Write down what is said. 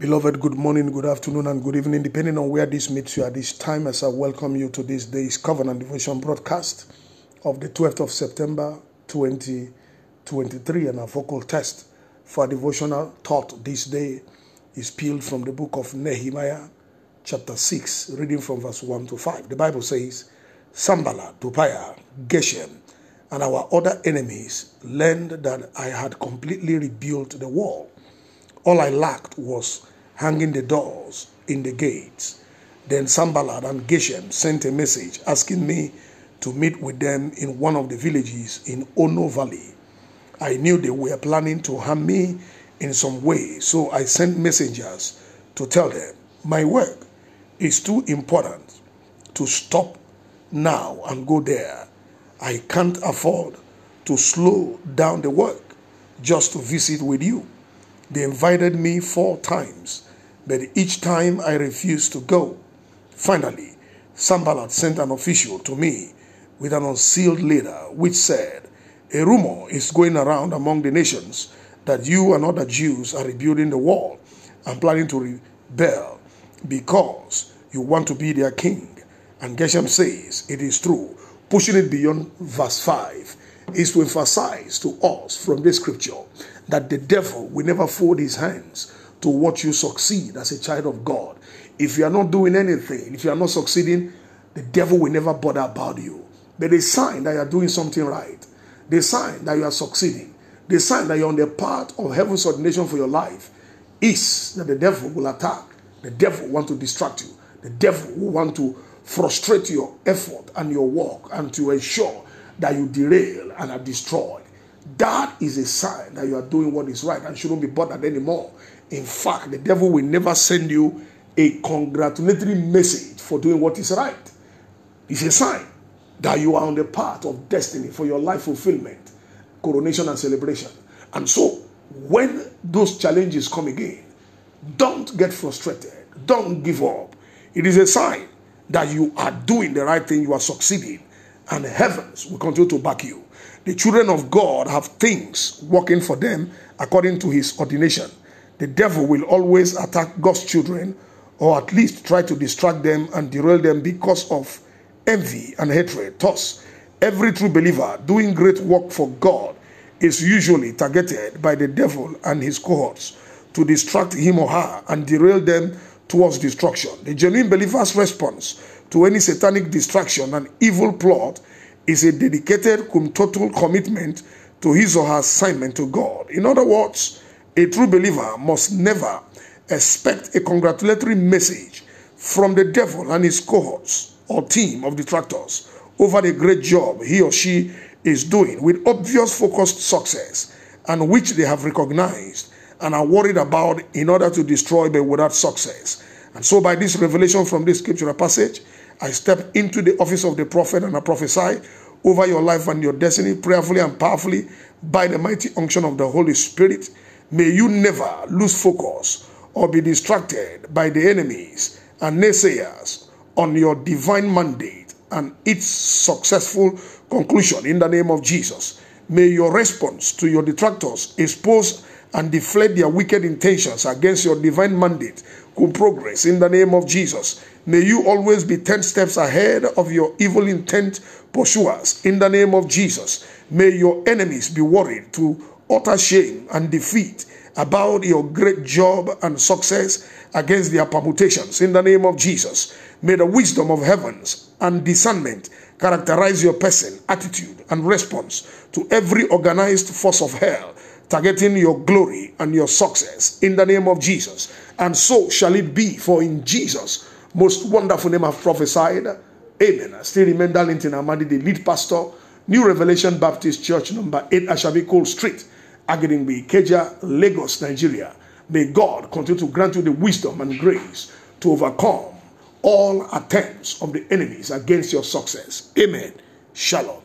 Beloved, good morning, good afternoon, and good evening, depending on where this meets you at this time, as I welcome you to this day's Covenant Devotion broadcast of the 12th of September 2023. And our focal test for devotional thought this day is peeled from the book of Nehemiah, chapter 6, reading from verse 1 to 5. The Bible says, Sanballat, Tobiah, Geshem, and our other enemies learned that I had completely rebuilt the wall. All I lacked was hanging the doors in the gates. Then Sanballat and Geshem sent a message asking me to meet with them in one of the villages in Ono Valley. I knew they were planning to harm me in some way, so I sent messengers to tell them my work is too important to stop now and go there. I can't afford to slow down the work just to visit with you. They invited me four times but each time I refused to go. Finally, Sanballat sent an official to me with an unsealed letter which said, A rumor is going around among the nations that you and other Jews are rebuilding the wall and planning to rebel because you want to be their king. And Geshem says it is true. Pushing it beyond verse 5 is to emphasize to us from this scripture that the devil will never fold his hands to watch you succeed as a child of God. If you are not doing anything, if you are not succeeding, the devil will never bother about you. But the sign that you are doing something right, the sign that you are succeeding, the sign that you're on the path of heaven's ordination for your life is that the devil will attack. The devil will want to distract you. The devil will want to frustrate your effort and your work and to ensure that you derail and are destroyed. That is a sign that you are doing what is right and shouldn't be bothered anymore. In fact, the devil will never send you a congratulatory message for doing what is right. It's a sign that you are on the path of destiny for your life fulfillment, coronation, and celebration. And so, when those challenges come again, don't get frustrated. Don't give up. It is a sign that you are doing the right thing, you are succeeding, and heavens will continue to back you. The children of God have things working for them according to his ordination. The devil will always attack God's children or at least try to distract them and derail them because of envy and hatred. Thus, every true believer doing great work for God is usually targeted by the devil and his cohorts to distract him or her and derail them towards destruction. The genuine believer's response to any satanic distraction and evil plot is a dedicated, total commitment to his or her assignment to God. In other words, a true believer must never expect a congratulatory message from the devil and his cohorts or team of detractors over the great job he or she is doing with obvious focused success and which they have recognized and are worried about in order to destroy but without success. And so, by this revelation from this scriptural passage, I step into the office of the prophet and I prophesy over your life and your destiny prayerfully and powerfully by the mighty unction of the Holy Spirit May you never lose focus or be distracted by the enemies and naysayers on your divine mandate and its successful conclusion in the name of Jesus. May your response to your detractors expose and deflate their wicked intentions against your divine mandate could progress in the name of Jesus. May you always be 10 steps ahead of your evil intent pursuers in the name of Jesus. May your enemies be worried to utter shame and defeat about your great job and success against their permutations in the name of Jesus. May the wisdom of heavens and discernment characterize your person, attitude, and response to every organized force of hell targeting your glory and your success in the name of Jesus. And so shall it be, for in Jesus' most wonderful name I've prophesied. Amen. I still remain Darlington Amadi, the lead pastor, New Revelation Baptist Church, number 8 Ashabi Cole Street. Agidingbi, Ikeja, Lagos, Nigeria. May God continue to grant you the wisdom and grace to overcome all attempts of the enemies against your success. Amen. Shalom.